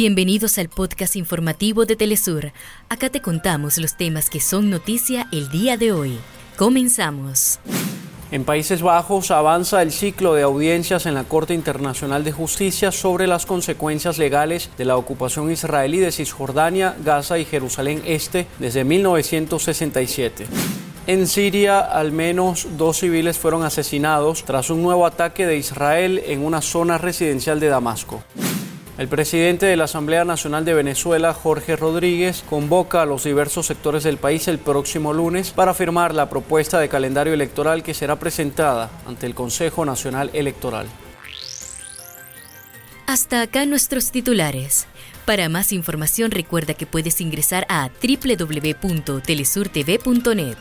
Bienvenidos al podcast informativo de Telesur. Acá te contamos los temas que son noticia el día de hoy. Comenzamos. En Países Bajos avanza el ciclo de audiencias en la Corte Internacional de Justicia sobre las consecuencias legales de la ocupación israelí de Cisjordania, Gaza y Jerusalén Este desde 1967. En Siria, al menos dos civiles fueron asesinados tras un nuevo ataque de Israel en una zona residencial de Damasco. El presidente de la Asamblea Nacional de Venezuela, Jorge Rodríguez, convoca a los diversos sectores del país el próximo lunes para firmar la propuesta de calendario electoral que será presentada ante el Consejo Nacional Electoral. Hasta acá nuestros titulares. Para más información recuerda que puedes ingresar a www.telesurtv.net.